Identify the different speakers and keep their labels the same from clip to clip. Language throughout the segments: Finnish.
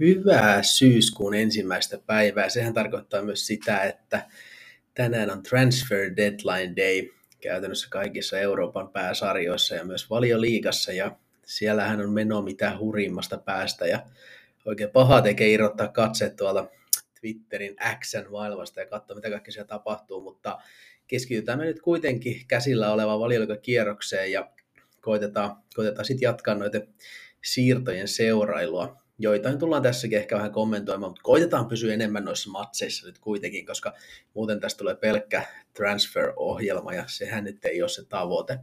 Speaker 1: hyvää syyskuun ensimmäistä päivää. Sehän tarkoittaa myös sitä, että tänään on Transfer Deadline Day käytännössä kaikissa Euroopan pääsarjoissa ja myös valioliigassa. Ja siellähän on meno mitä hurimmasta päästä ja oikein paha tekee irrottaa katseet tuolta Twitterin Xn maailmasta ja katsoa, mitä kaikki siellä tapahtuu, mutta keskitytään me nyt kuitenkin käsillä olevaan valioliikakierrokseen ja koitetaan, koitetaan sitten jatkaa noiden siirtojen seurailua. Joitain tullaan tässäkin ehkä vähän kommentoimaan, mutta koitetaan pysyä enemmän noissa matseissa nyt kuitenkin, koska muuten tästä tulee pelkkä transfer-ohjelma ja sehän nyt ei ole se tavoite.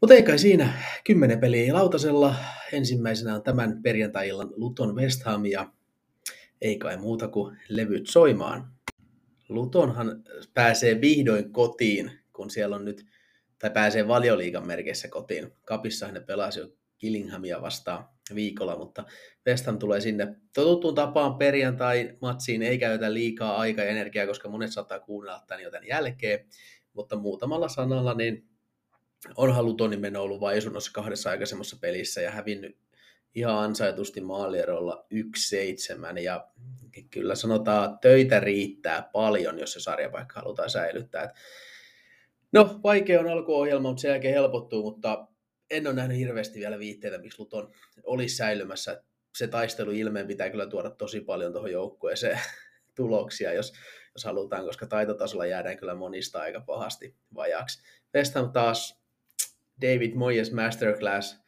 Speaker 1: Mutta ei kai siinä kymmenen peliä lautasella. Ensimmäisenä on tämän perjantai-illan Luton West Ham ja ei kai muuta kuin levyt soimaan. Lutonhan pääsee vihdoin kotiin, kun siellä on nyt, tai pääsee valioliigan merkeissä kotiin. Kapissa ne pelasi jo Killinghamia vastaan viikolla, mutta West Ham tulee sinne totuttuun tapaan perjantai-matsiin, ei käytä liikaa aikaa ja energiaa, koska monet saattaa kuunnella tämän jo tämän jälkeen, mutta muutamalla sanalla niin on Lutonin meno ollut vaisunnossa kahdessa aikaisemmassa pelissä ja hävinnyt ihan ansaitusti maalierolla 1-7 ja kyllä sanotaan, töitä riittää paljon, jos se sarja vaikka halutaan säilyttää. No, vaikea on alkuohjelma, mutta sen jälkeen helpottuu, mutta en ole nähnyt hirveästi vielä viitteitä, miksi Luton olisi säilymässä. Se taistelu ilmeen pitää kyllä tuoda tosi paljon tuohon joukkueeseen tuloksia, jos, jos halutaan, koska taitotasolla jäädään kyllä monista aika pahasti vajaksi. West Ham taas David Moyes Masterclass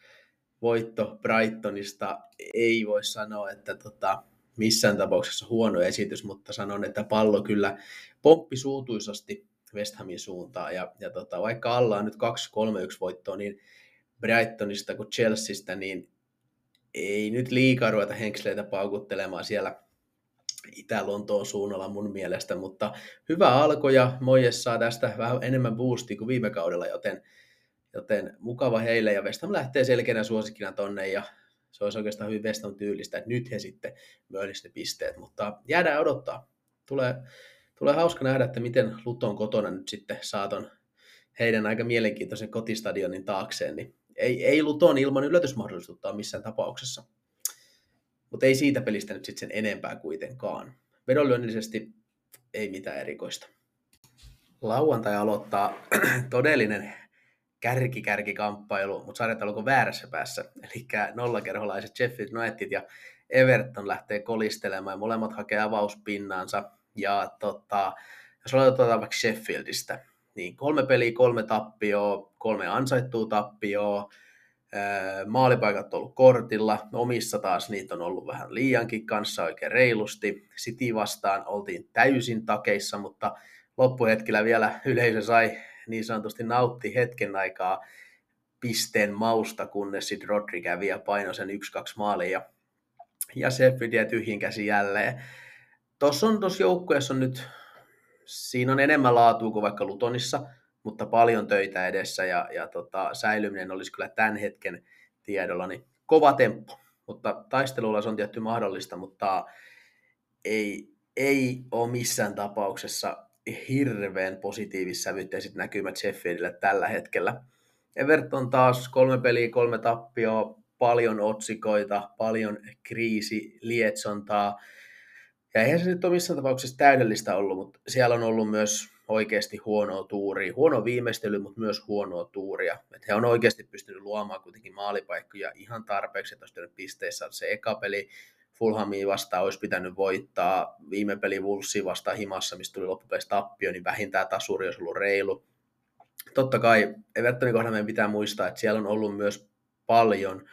Speaker 1: voitto Brightonista ei voi sanoa, että tota, missään tapauksessa huono esitys, mutta sanon, että pallo kyllä pomppi suutuisasti West Hamin suuntaan. Ja, ja tota, vaikka alla on nyt 2-3-1 voittoa, niin Brightonista kuin Chelseastä, niin ei nyt liikaa ruveta henksleitä paukuttelemaan siellä Itä-Lontoon suunnalla mun mielestä, mutta hyvä alko ja Moyes saa tästä vähän enemmän boostia kuin viime kaudella, joten, joten mukava heille ja West Ham lähtee selkeänä suosikkina tonne ja se olisi oikeastaan hyvin West tyylistä, että nyt he sitten myönnisi pisteet, mutta jäädään odottaa. Tulee, tulee hauska nähdä, että miten Luton kotona nyt sitten saaton heidän aika mielenkiintoisen kotistadionin taakseen, niin ei, ei Luton ilman yllätysmahdollisuutta missään tapauksessa. Mutta ei siitä pelistä nyt sitten sen enempää kuitenkaan. Vedonlyönnillisesti ei mitään erikoista. Lauantai aloittaa todellinen kärki-kärki-kamppailu, mutta sarjat alkoi väärässä päässä. Eli nollakerholaiset Sheffield United ja Everton lähtee kolistelemaan ja molemmat hakee avauspinnaansa. Ja tota, jos aloitetaan vaikka Sheffieldistä, niin kolme peliä, kolme tappioa, kolme ansaittua tappioa, maalipaikat on ollut kortilla, omissa taas niitä on ollut vähän liiankin kanssa oikein reilusti. City vastaan oltiin täysin takeissa, mutta loppuhetkellä vielä yleisö sai niin sanotusti nautti hetken aikaa pisteen mausta, kunnes sitten Rodri kävi ja painoi sen 1-2 maaliin ja, ja Sheffield jäi tyhjin käsi jälleen. Tuossa on tuossa joukkueessa on nyt siinä on enemmän laatua kuin vaikka Lutonissa, mutta paljon töitä edessä ja, ja tota, säilyminen olisi kyllä tämän hetken tiedolla niin kova temppu. Mutta taistelulla se on tietty mahdollista, mutta ei, ei ole missään tapauksessa hirveän positiivissävytteiset näkymät Sheffieldille tällä hetkellä. Everton taas kolme peliä, kolme tappioa, paljon otsikoita, paljon kriisi, lietsontaa, ja eihän se nyt ole missään tapauksessa täydellistä ollut, mutta siellä on ollut myös oikeasti huonoa tuuria, huono viimeistely, mutta myös huonoa tuuria. Että he on oikeasti pystynyt luomaan kuitenkin maalipaikkoja ihan tarpeeksi, että olisi pisteissä se eka peli Fulhamia vastaan olisi pitänyt voittaa, viime peli Wolvesia vastaan himassa, mistä tuli loppupeleissä tappio, niin vähintään tasuri olisi ollut reilu. Totta kai Evertonin kohdalla meidän pitää muistaa, että siellä on ollut myös paljon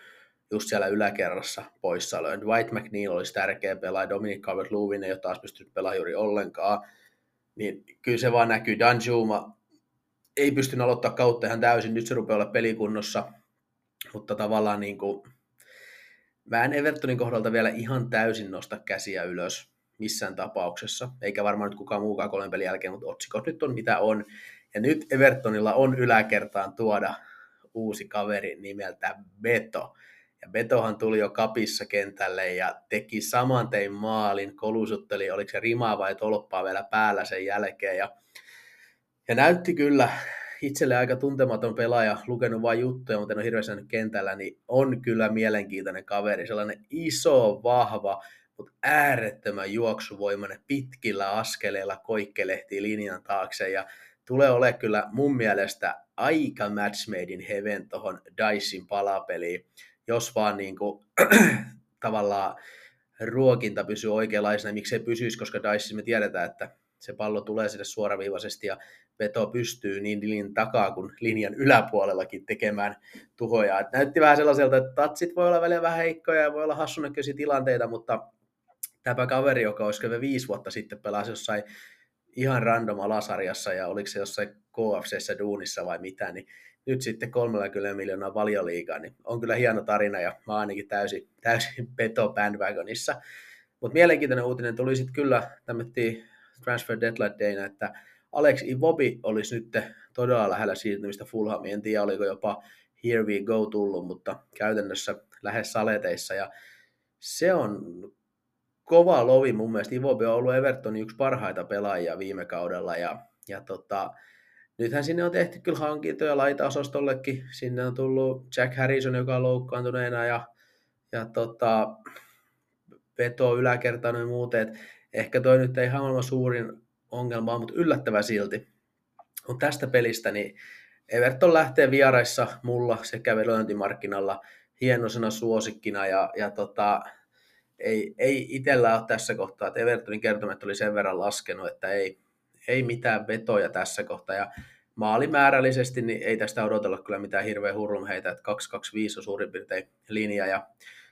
Speaker 1: just siellä yläkerrassa poissaoloja. White McNeil olisi tärkeä pelaaja, Dominic Calvert-Lewin ei ole taas pystynyt pelaamaan juuri ollenkaan, niin kyllä se vaan näkyy. Danjuma ei pystynyt aloittaa kautta ihan täysin, nyt se rupeaa olla pelikunnossa, mutta tavallaan niin kuin, mä en Evertonin kohdalta vielä ihan täysin nosta käsiä ylös missään tapauksessa, eikä varmaan nyt kukaan muukaan kolmen pelin jälkeen, mutta otsikot nyt on mitä on. Ja nyt Evertonilla on yläkertaan tuoda uusi kaveri nimeltä Beto. Ja Betohan tuli jo kapissa kentälle ja teki saman tein maalin, kolusutteli, oliko se rimaa vai tolppaa vielä päällä sen jälkeen. Ja, ja näytti kyllä itselle aika tuntematon pelaaja, lukenut vain juttuja, mutta en ole hirveästi kentällä, niin on kyllä mielenkiintoinen kaveri. Sellainen iso, vahva, mutta äärettömän juoksuvoimainen, pitkillä askeleilla koikkelehtii linjan taakse ja tulee ole kyllä mun mielestä aika match made in heaven tuohon Dicein palapeliin, jos vaan niin kuin, tavallaan ruokinta pysyy oikeanlaisena, miksi se pysyisi, koska Diceissa me tiedetään, että se pallo tulee sinne suoraviivaisesti ja veto pystyy niin linjan takaa kuin linjan yläpuolellakin tekemään tuhoja. Et näytti vähän sellaiselta, että tatsit voi olla välillä vähän heikkoja ja voi olla hassunäköisiä tilanteita, mutta tämä kaveri, joka olisi viisi vuotta sitten pelasi jossain ihan random alasarjassa ja oliko se jossain KFCssä duunissa vai mitä, niin nyt sitten 30 miljoonaa valioliigaa, niin on kyllä hieno tarina ja mä ainakin täysin, täysin peto bandwagonissa. Mutta mielenkiintoinen uutinen tuli sitten kyllä tämmöttiin transfer deadline dayna, että Alex Iwobi olisi nyt todella lähellä siirtymistä Fulhamiin. En tiedä, oliko jopa Here We Go tullut, mutta käytännössä lähes saleteissa. Ja se on kova lovi mun mielestä. Iwobi on ollut Evertonin yksi parhaita pelaajia viime kaudella. Ja, ja tota, nythän sinne on tehty kyllä hankintoja laita-osastollekin. Sinne on tullut Jack Harrison, joka on loukkaantuneena ja, ja tota, veto yläkertainen ja muuten. ehkä toi nyt ei ihan maailman suurin ongelma, mutta yllättävä silti. Mutta tästä pelistä niin Everton lähtee vieraissa mulla sekä vedonantimarkkinalla hienosena suosikkina ja, ja tota, ei, ei itsellä ole tässä kohtaa, että Evertonin kertomet oli sen verran laskenut, että ei, ei mitään vetoja tässä kohtaa ja maalimäärällisesti niin ei tästä odotella kyllä mitään hirveän hurlumheitä, että 225 on suurin piirtein linja ja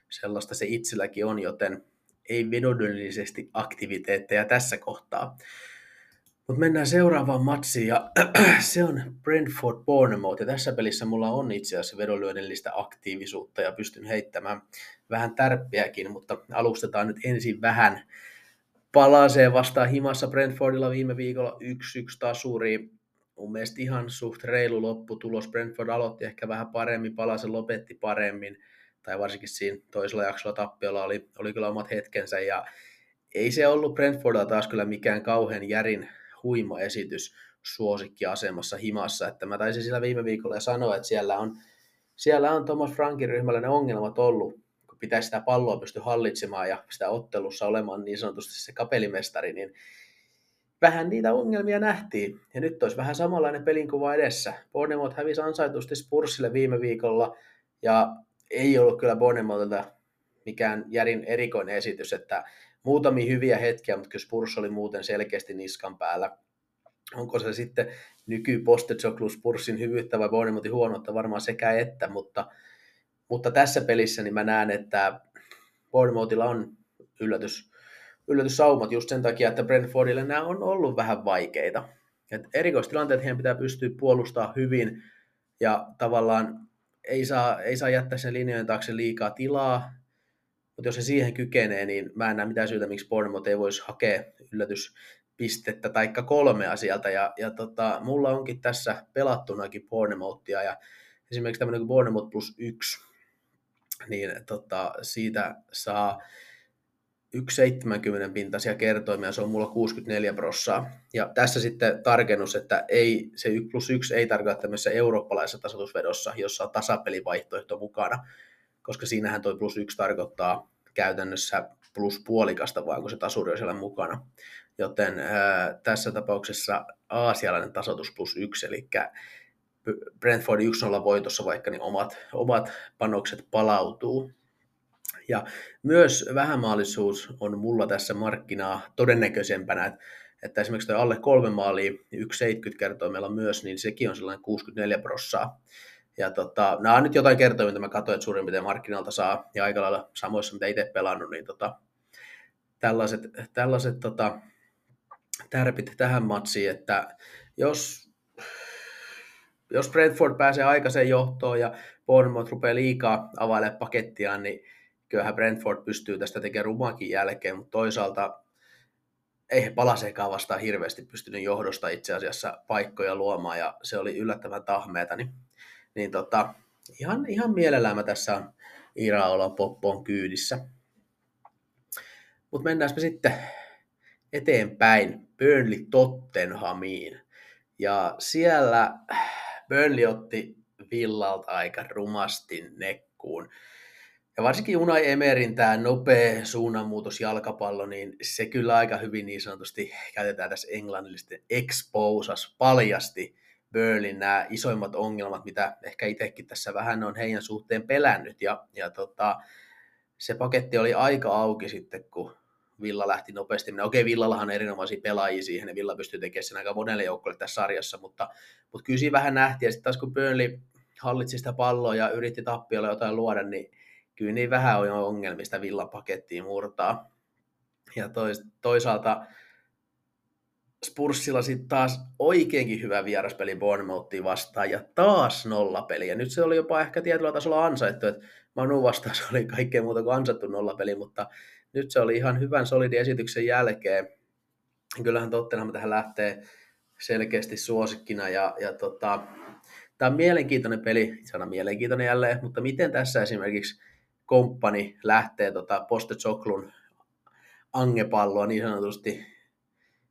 Speaker 1: sellaista se itselläkin on, joten ei vedodyllisesti aktiviteetteja tässä kohtaa. Mutta mennään seuraavaan matsiin ja se on Brentford Bournemouth ja tässä pelissä mulla on itse asiassa vedonlyönnillistä aktiivisuutta ja pystyn heittämään vähän tärppiäkin, mutta alustetaan nyt ensin vähän palasee vastaan himassa Brentfordilla viime viikolla 1-1 tasuri. Mun mielestä ihan suht reilu lopputulos. Brentford aloitti ehkä vähän paremmin, palase lopetti paremmin, tai varsinkin siinä toisella jaksolla tappiolla oli, oli kyllä omat hetkensä, ja ei se ollut Brentfordilla taas kyllä mikään kauhean järin huima esitys suosikkiasemassa himassa, että mä taisin sillä viime viikolla sanoa, että siellä on, siellä on Thomas Frankin ryhmällä ne ongelmat ollut, pitäisi sitä palloa pysty hallitsemaan ja sitä ottelussa olemaan niin sanotusti se kapelimestari, niin vähän niitä ongelmia nähtiin. Ja nyt olisi vähän samanlainen pelinkuva edessä. Bournemouth hävisi ansaitusti Spursille viime viikolla, ja ei ollut kyllä Bournemouthilta mikään järin erikoinen esitys, että muutamia hyviä hetkiä, mutta kyllä Spurs oli muuten selkeästi niskan päällä. Onko se sitten nyky Postecoglu Spursin hyvyyttä vai Bournemouthin huonoutta, varmaan sekä että, mutta, mutta tässä pelissä niin mä näen, että Bournemouthilla on yllätys, yllätyssaumat just sen takia, että Brentfordille nämä on ollut vähän vaikeita. Et erikoistilanteet heidän pitää pystyä puolustamaan hyvin ja tavallaan ei saa, ei saa jättää sen linjojen taakse liikaa tilaa, mutta jos se siihen kykenee, niin mä en näe mitään syytä, miksi Bournemouth ei voisi hakea yllätyspistettä tai kolmea sieltä. Ja, ja tota, mulla onkin tässä pelattunakin Bournemouthia ja esimerkiksi tämmöinen kuin Bournemouth plus yksi, niin tota, siitä saa 1,70 pintaisia kertoimia, se on mulla 64 prossaa. Ja tässä sitten tarkennus, että ei, se 1 plus 1 ei tarkoita tämmöisessä eurooppalaisessa tasoitusvedossa, jossa on tasapelivaihtoehto mukana, koska siinähän toi plus 1 tarkoittaa käytännössä plus puolikasta, vaan kun se tasuri on siellä mukana. Joten ää, tässä tapauksessa aasialainen tasoitus plus 1, eli Brentford 1-0 voitossa, vaikka niin omat, omat panokset palautuu. Ja myös vähämaalisuus on mulla tässä markkinaa todennäköisempänä, että, esimerkiksi tuo alle kolme maalia, 1,70 kertoo meillä myös, niin sekin on sellainen 64 prossaa. Ja tota, nämä on nyt jotain kertoja, mitä mä katsoin, että suurin piirtein markkinoilta saa, ja aika lailla samoissa, mitä itse pelannut, niin tota, tällaiset, tällaiset tota, tärpit tähän matsiin, että jos, jos Brentford pääsee aikaiseen johtoon ja Bournemouth rupeaa liikaa availemaan pakettiaan, niin kyllähän Brentford pystyy tästä tekemään rumakin jälkeen, mutta toisaalta ei he palaseekaan vastaan hirveästi pystynyt johdosta itse asiassa paikkoja luomaan, ja se oli yllättävän tahmeeta, niin, niin tota, ihan, ihan mielellään mä tässä on Iraola Poppon kyydissä. Mutta mennäänpä sitten eteenpäin Burnley Tottenhamiin. Ja siellä Burnley otti Villalta aika rumasti nekkuun. Ja varsinkin Unai Emerin tämä nopea suunnanmuutos jalkapallo, niin se kyllä aika hyvin niin sanotusti käytetään tässä englannillisesti exposas, paljasti Burnleyn nämä isoimmat ongelmat, mitä ehkä itsekin tässä vähän on heidän suhteen pelännyt. Ja, ja tota, se paketti oli aika auki sitten, kun Villa lähti nopeasti. Okei, Villallahan on erinomaisia pelaajia siihen, ja Villa pystyy tekemään sen aika monelle joukkoille tässä sarjassa, mutta, mutta kyllä siinä vähän nähtiin, ja sitten taas kun Burnley hallitsi sitä palloa ja yritti tappiolla jotain luoda, niin kyllä niin vähän on ongelmista Villan pakettiin murtaa. Ja toisaalta Spursilla sitten taas oikeinkin hyvä vieraspeli Bournemouthia vastaan ja taas nollapeli. Ja nyt se oli jopa ehkä tietyllä tasolla ansaittu, että Manu vastaan se oli kaikkea muuta kuin ansattu nollapeli, mutta nyt se oli ihan hyvän solidin esityksen jälkeen. Kyllähän Tottenham tähän lähtee selkeästi suosikkina ja, ja tota, tämä on mielenkiintoinen peli, sana mielenkiintoinen jälleen, mutta miten tässä esimerkiksi komppani lähtee tota Postecoglun angepalloa niin sanotusti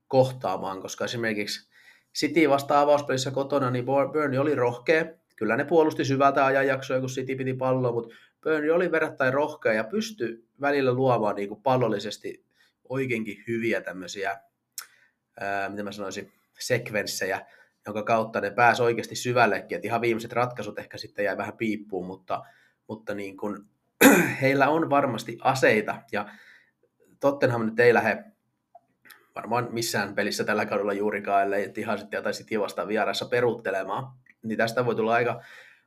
Speaker 1: kohtaamaan, koska esimerkiksi City vasta avauspelissä kotona, niin Burnley oli rohkea. Kyllä ne puolusti syvältä ajanjaksoja, kun City piti palloa, mutta Burnley oli verrattain rohkea ja pystyi välillä luomaan niin kuin pallollisesti oikeinkin hyviä tämmöisiä, ää, miten mä sanoisin, sekvenssejä, jonka kautta ne pääsi oikeasti syvällekin. Et ihan viimeiset ratkaisut ehkä sitten jäi vähän piippuun, mutta, mutta niin kuin, heillä on varmasti aseita ja Tottenham nyt ei lähde varmaan missään pelissä tällä kaudella juurikaan, ellei ihan sitten jotain City vastaan vieressä peruuttelemaan. Niin tästä voi tulla aika,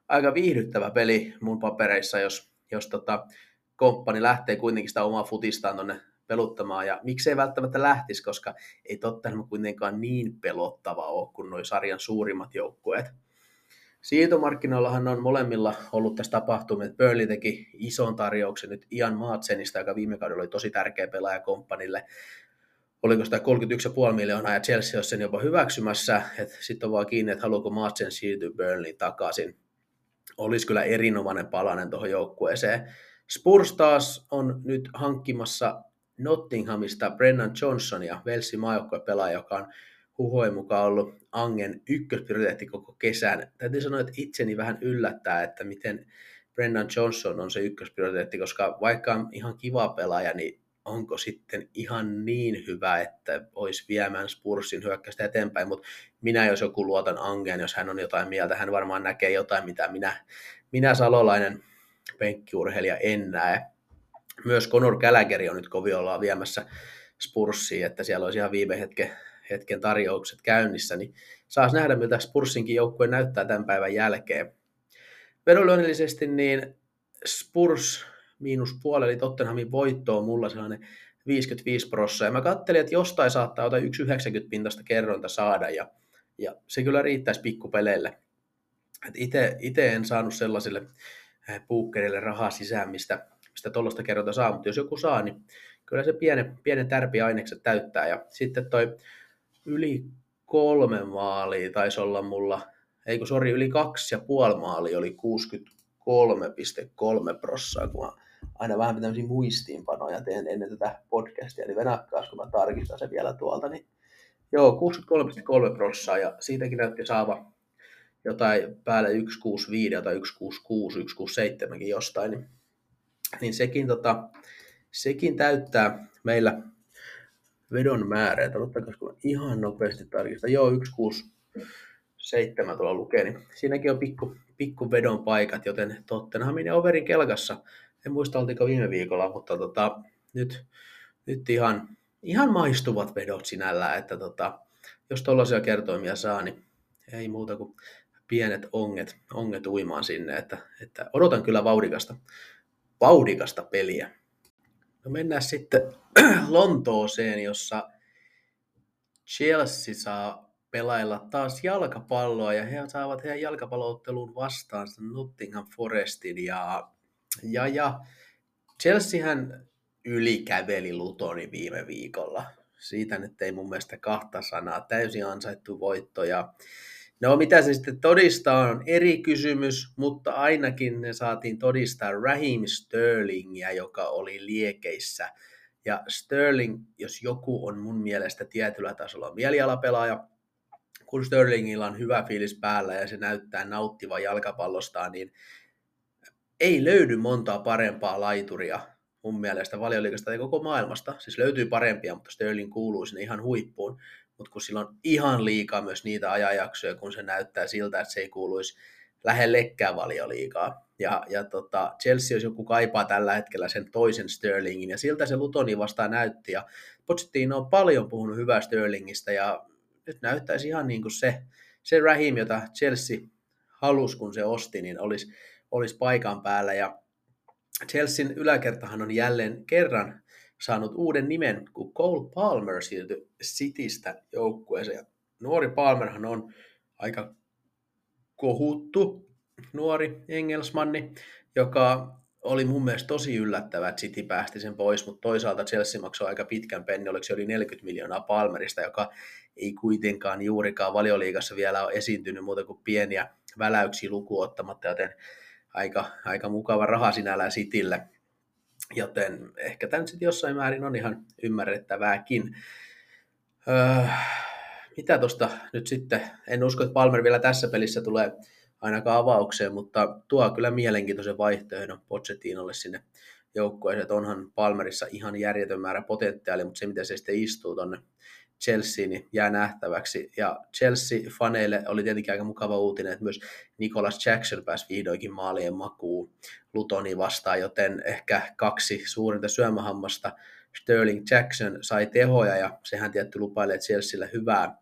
Speaker 1: aika viihdyttävä peli mun papereissa, jos, jos tota, komppani lähtee kuitenkin sitä omaa futistaan tuonne peluttamaan, ja miksei välttämättä lähtisi, koska ei Tottenham kuitenkaan niin pelottava ole kuin noin sarjan suurimmat joukkueet. Siirtomarkkinoillahan on molemmilla ollut tässä tapahtumia, että Burnley teki ison tarjouksen nyt Ian Maatsenista, joka viime kaudella oli tosi tärkeä pelaaja komppanille oliko sitä 31,5 miljoonaa, ja Chelsea olisi sen jopa hyväksymässä, että sitten on vaan kiinni, että haluaako Madsen siirtyä Burnley takaisin. Olisi kyllä erinomainen palanen tuohon joukkueeseen. Spurs taas on nyt hankkimassa Nottinghamista Brennan Johnsonia, Velsin pelaaja, joka on huhojen mukaan ollut Angen ykkösprioriteetti koko kesän. Täytyy sanoa, että itseni vähän yllättää, että miten Brennan Johnson on se ykkösprioriteetti, koska vaikka on ihan kiva pelaaja, niin onko sitten ihan niin hyvä, että olisi viemään Spursin hyökkäystä eteenpäin, mutta minä jos joku luotan Angeen, jos hän on jotain mieltä, hän varmaan näkee jotain, mitä minä, minä salolainen penkkiurheilija en näe. Myös Conor Gallagher on nyt kovin ollaan viemässä Spurssiin, että siellä olisi ihan viime hetken, hetken tarjoukset käynnissä, niin saas nähdä, miltä Spursinkin joukkue näyttää tämän päivän jälkeen. Vedonlyönnillisesti niin Spurs miinus puoli, eli Tottenhamin voitto on mulla sellainen 55 prosenttia. Ja mä kattelin, että jostain saattaa jotain 1,90 pintasta kerrointa saada, ja, ja se kyllä riittäisi pikkupeleille. Itse en saanut sellaisille eh, puukkerille rahaa sisään, mistä, tuollaista kerronta saa, mutta jos joku saa, niin kyllä se pienen, pienen tärpiainekset täyttää. Ja sitten toi yli kolme maalia taisi olla mulla, ei kun sori, yli kaksi ja puoli maalia oli 63,3 prossaa, kun aina vähän tämmöisiä muistiinpanoja teen ennen tätä podcastia, eli venakkaas, kun mä tarkistan sen vielä tuolta, niin joo, 63,3 prossaa, ja siitäkin näytti saava jotain päälle 165 tai 166, 167 jostain, niin, niin sekin, tota, sekin täyttää meillä vedon määrä, että odottakaa, kun ihan nopeasti tarkistan, joo, 167 tuolla lukee, niin siinäkin on pikku, pikku vedon paikat, joten Tottenhamin ja Overin kelkassa en muista oltiinko viime viikolla, mutta tota, nyt, nyt ihan, ihan maistuvat vedot sinällään, että tota, jos tuollaisia kertoimia saa, niin ei muuta kuin pienet onget, onget uimaan sinne, että, että odotan kyllä vauhdikasta, vauhdikasta peliä. No mennään sitten Lontooseen, jossa Chelsea saa pelailla taas jalkapalloa ja he saavat heidän jalkapallootteluun vastaan Nottingham Forestin ja ja, ja Chelseahän ylikäveli Lutoni viime viikolla. Siitä nyt ei mun mielestä kahta sanaa. Täysin ansaittu voitto. Ja no mitä se sitten todistaa on eri kysymys, mutta ainakin ne saatiin todistaa Raheem Sterlingia, joka oli liekeissä. Ja Sterling, jos joku on mun mielestä tietyllä tasolla mielialapelaaja, kun Sterlingillä on hyvä fiilis päällä ja se näyttää nauttivan jalkapallostaan, niin ei löydy montaa parempaa laituria mun mielestä valioliikasta ja koko maailmasta. Siis löytyy parempia, mutta Sterling kuuluu sinne ihan huippuun. Mutta kun sillä on ihan liikaa myös niitä ajanjaksoja, kun se näyttää siltä, että se ei kuuluisi lähellekään valioliikaa. Ja, ja tota, Chelsea, jos joku kaipaa tällä hetkellä sen toisen Sterlingin, ja siltä se Lutoni vastaan näytti. Ja Pochettino on paljon puhunut hyvää Sterlingistä, ja nyt näyttäisi ihan niin kuin se, se Rahim, jota Chelsea halusi, kun se osti, niin olisi, olisi paikan päällä. Ja Chelsean yläkertahan on jälleen kerran saanut uuden nimen, kun Cole Palmer siirtyi Citystä joukkueeseen. Nuori Palmerhan on aika kohuttu nuori engelsmanni, joka oli mun mielestä tosi yllättävä, että City päästi sen pois, mutta toisaalta Chelsea maksoi aika pitkän penni, oliko se yli 40 miljoonaa Palmerista, joka ei kuitenkaan juurikaan valioliigassa vielä ole esiintynyt muuta kuin pieniä väläyksiä lukuottamatta, joten aika, aika mukava raha sinällään Citylle. Joten ehkä tämä sitten jossain määrin on ihan ymmärrettävääkin. Öö, mitä tuosta nyt sitten, en usko, että Palmer vielä tässä pelissä tulee ainakaan avaukseen, mutta tuo kyllä mielenkiintoisen vaihtoehdon Pochettinolle sinne joukkueeseen, että onhan Palmerissa ihan järjetön määrä potentiaalia, mutta se miten se sitten istuu tuonne Chelsea, niin jää nähtäväksi. Ja Chelsea-faneille oli tietenkin aika mukava uutinen, että myös Nicholas Jackson pääsi vihdoinkin maalien makuun Lutoni vastaan, joten ehkä kaksi suurinta syömähammasta Sterling Jackson sai tehoja ja sehän tietty lupailee Chelsealle hyvää.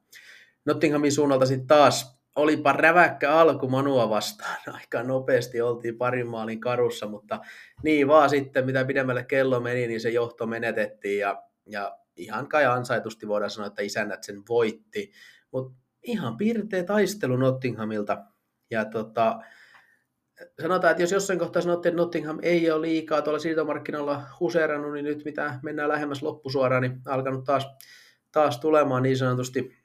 Speaker 1: Nottinghamin suunnalta sitten taas olipa räväkkä alku Manua vastaan. Aika nopeasti oltiin parin maalin karussa, mutta niin vaan sitten, mitä pidemmälle kello meni, niin se johto menetettiin ja, ja ihan kai ansaitusti voidaan sanoa, että isännät sen voitti. Mutta ihan piirteä taistelu Nottinghamilta. Ja tota, sanotaan, että jos jossain kohtaa sanottiin, että Nottingham ei ole liikaa tuolla siirtomarkkinoilla huseerannut, niin nyt mitä mennään lähemmäs loppusuoraan, niin alkanut taas, taas tulemaan niin sanotusti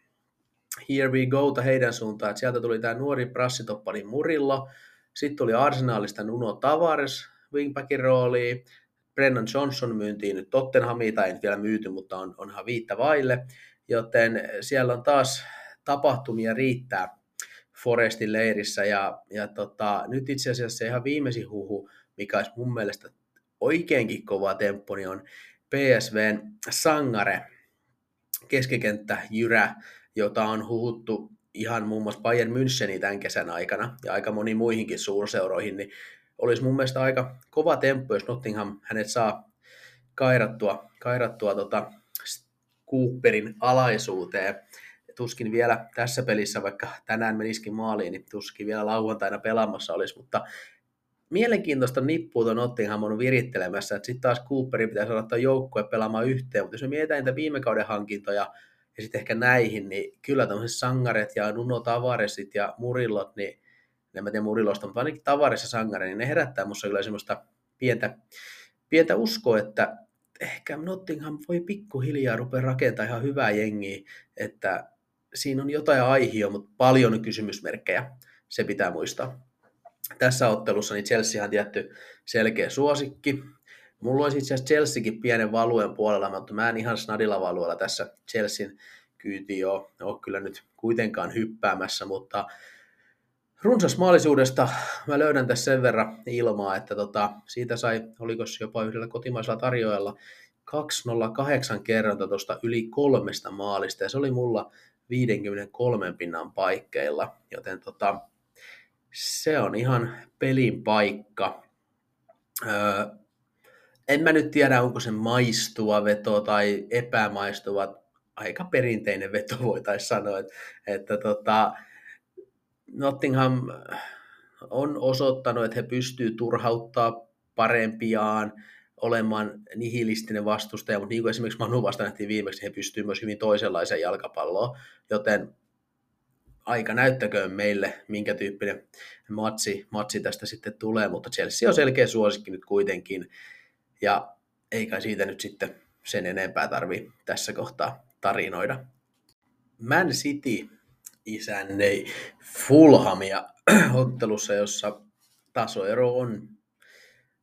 Speaker 1: here we go heidän suuntaan. Että sieltä tuli tämä nuori prassitoppari Murillo, sitten tuli Arsenalista Nuno Tavares wingbackin rooliin, Brennan Johnson myyntiin nyt Tottenhamiin, tai ei vielä myyty, mutta on, onhan viittä vaille, joten siellä on taas tapahtumia riittää Forestin leirissä, ja, ja tota, nyt itse asiassa ihan viimeisin huhu, mikä olisi mun mielestä oikeinkin kova temppu, niin on PSVn Sangare, keskikenttä Jyrä, jota on huhuttu ihan muun muassa Bayern Müncheniin tämän kesän aikana ja aika moni muihinkin suurseuroihin, niin olisi mun mielestä aika kova temppu, jos Nottingham hänet saa kairattua, kairattua tota Cooperin alaisuuteen. Tuskin vielä tässä pelissä, vaikka tänään menisikin maaliin, niin tuskin vielä lauantaina pelaamassa olisi, mutta mielenkiintoista nippua tuon Nottingham on virittelemässä, että sitten taas Cooperin pitäisi saada joukkue pelaamaan yhteen, mutta jos me mietitään niitä viime kauden hankintoja ja sitten ehkä näihin, niin kyllä tämmöiset sangaret ja Nuno Tavaresit ja Murillot, niin en mä tiedä Murilosta, mutta ainakin Tavares ja Sangare, niin ne herättää musta kyllä semmoista pientä, pientä uskoa, että ehkä Nottingham voi pikkuhiljaa rupea rakentamaan ihan hyvää jengiä, että siinä on jotain aihio, mutta paljon kysymysmerkkejä, se pitää muistaa. Tässä ottelussa niin Chelsea on tietty selkeä suosikki. Mulla olisi itse asiassa Chelseakin pienen valueen puolella, mutta mä en ihan snadilla valuella tässä Chelsean kyytiin ole, ole kyllä nyt kuitenkaan hyppäämässä, mutta runsas maalisuudesta mä löydän tässä sen verran ilmaa, että tota, siitä sai, oliko se jopa yhdellä kotimaisella tarjoajalla, 208 kerranta tuosta yli kolmesta maalista, ja se oli mulla 53 pinnan paikkeilla, joten tota, se on ihan pelin paikka. Öö, en mä nyt tiedä, onko se maistuva veto tai epämaistuva, aika perinteinen veto voitaisiin sanoa, että, että tota, Nottingham on osoittanut, että he pystyvät turhauttaa parempiaan, olemaan nihilistinen vastustaja, mutta niin kuin esimerkiksi Manu vasta nähtiin viimeksi, he pystyvät myös hyvin toisenlaiseen jalkapalloon, joten aika näyttäköön meille, minkä tyyppinen matsi, matsi tästä sitten tulee, mutta Chelsea on selkeä suosikki nyt kuitenkin, ja eikä siitä nyt sitten sen enempää tarvi tässä kohtaa tarinoida. Man City isännei Fulhamia ottelussa, jossa tasoero on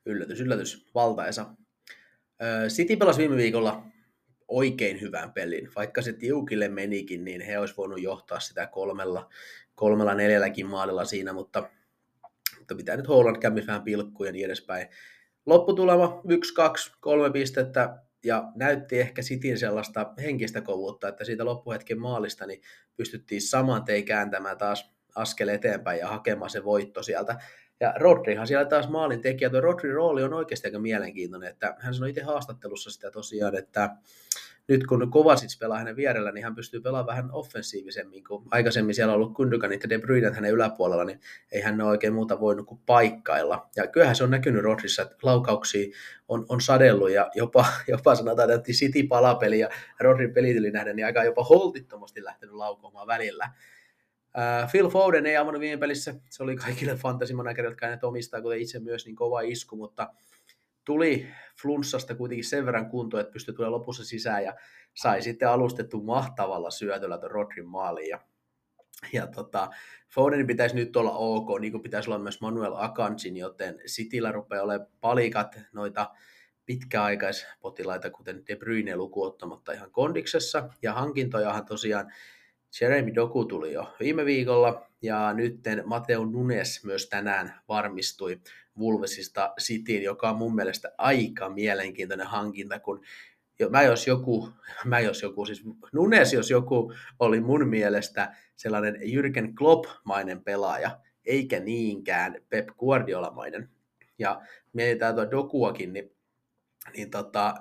Speaker 1: yllätys, yllätys, valtaisa. City pelasi viime viikolla oikein hyvän pelin. Vaikka se tiukille menikin, niin he olisi voinut johtaa sitä kolmella, kolmella neljälläkin maalilla siinä, mutta, mutta pitää nyt Holland kävi vähän pilkkuja ja niin edespäin. Lopputulema 1-2, kolme pistettä ja näytti ehkä Sitin sellaista henkistä kovuutta, että siitä loppuhetken maalista niin pystyttiin saman tein kääntämään taas askel eteenpäin ja hakemaan se voitto sieltä. Ja Rodrihan siellä taas maalin tekijä. Tuo Rodrin rooli on oikeasti aika mielenkiintoinen, että hän sanoi itse haastattelussa sitä tosiaan, että nyt kun Kovacic pelaa hänen vierellä, niin hän pystyy pelaamaan vähän offensiivisemmin, kuin aikaisemmin siellä on ollut Kundukan ja De Bruyne hänen yläpuolella, niin ei hän ole oikein muuta voinut kuin paikkailla. Ja kyllähän se on näkynyt Rodrissa, että laukauksia on, on sadellut ja jopa, jopa sanotaan, että City palapeli ja Rodrin pelityyli nähden, niin aika jopa holtittomasti lähtenyt laukoomaan välillä. Uh, Phil Foden ei avannut viime pelissä, se oli kaikille fantasimanagerit, jotka hänet omistaa, kuten itse myös, niin kova isku, mutta tuli flunssasta kuitenkin sen verran kunto, että pystyi tulemaan lopussa sisään ja sai sitten alustettu mahtavalla syötöllä tuon Rodrin maaliin. Ja, ja tota, Fodenin pitäisi nyt olla ok, niin kuin pitäisi olla myös Manuel Akancin, joten Cityllä rupeaa olemaan palikat noita pitkäaikaispotilaita, kuten De Bruyne lukuottamatta ihan kondiksessa. Ja hankintojahan tosiaan Jeremy Doku tuli jo viime viikolla, ja nyt Mateo Nunes myös tänään varmistui Vulvesista Cityin, joka on mun mielestä aika mielenkiintoinen hankinta, kun mä jos joku, mä jos joku, siis Nunes jos joku oli mun mielestä sellainen Jürgen Klopp-mainen pelaaja, eikä niinkään Pep Guardiola-mainen. Ja mietitään tuo Dokuakin, niin, niin tota,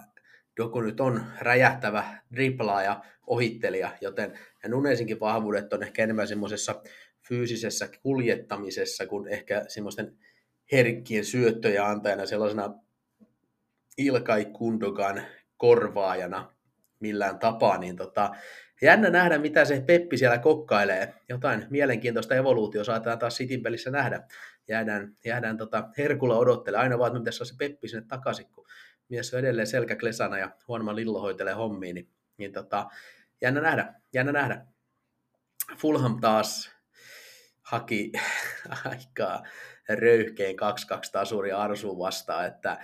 Speaker 1: Doku nyt on räjähtävä driplaaja, ohittelija, joten ja Nunesinkin vahvuudet on ehkä enemmän semmoisessa fyysisessä kuljettamisessa kuin ehkä semmoisten herkkien syöttöjä antajana sellaisena Ilkai Kundogan korvaajana millään tapaa, niin tota, jännä nähdä, mitä se Peppi siellä kokkailee. Jotain mielenkiintoista evoluutio saatetaan taas Sitin pelissä nähdä. Jäädään, jäädään tota herkulla odottele. Aina vaan, että pitäisi se Peppi sinne takaisin, kun mies on edelleen selkä klesana ja huonomman Lillo hoitelee hommiin, niin, niin tota, jännä nähdä, jännä nähdä. Fulham taas haki aikaa röyhkeen 2-2 tasuri Arsuun vastaan, että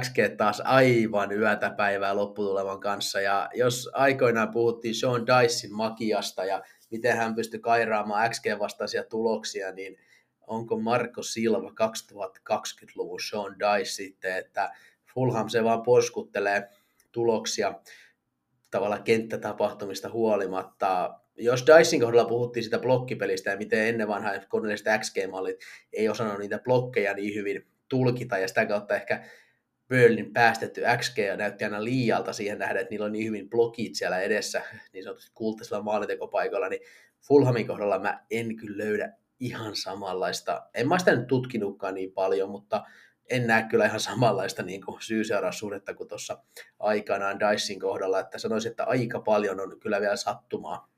Speaker 1: XG taas aivan yötä päivää lopputulevan kanssa. Ja jos aikoinaan puhuttiin Sean Dicein makiasta ja miten hän pystyi kairaamaan XG-vastaisia tuloksia, niin onko Marko Silva 2020-luvun Sean Dice sitten, että Fulham se vaan poskuttelee tuloksia tavalla kenttätapahtumista huolimatta. Jos Dicein kohdalla puhuttiin sitä blokkipelistä ja miten ennen vanhaa koneelliset XG-mallit ei osannut niitä blokkeja niin hyvin tulkita ja sitä kautta ehkä Burnlin päästetty XG ja näytti aina liialta siihen nähdä, että niillä on niin hyvin blokit siellä edessä, niin sanotusti kultaisella maalintekopaikalla, niin Fulhamin kohdalla mä en kyllä löydä ihan samanlaista, en mä sitä nyt tutkinutkaan niin paljon, mutta en näe kyllä ihan samanlaista niin kuin syy-seuraussuhdetta kuin tuossa aikanaan Dicein kohdalla, että sanoisin, että aika paljon on kyllä vielä sattumaa,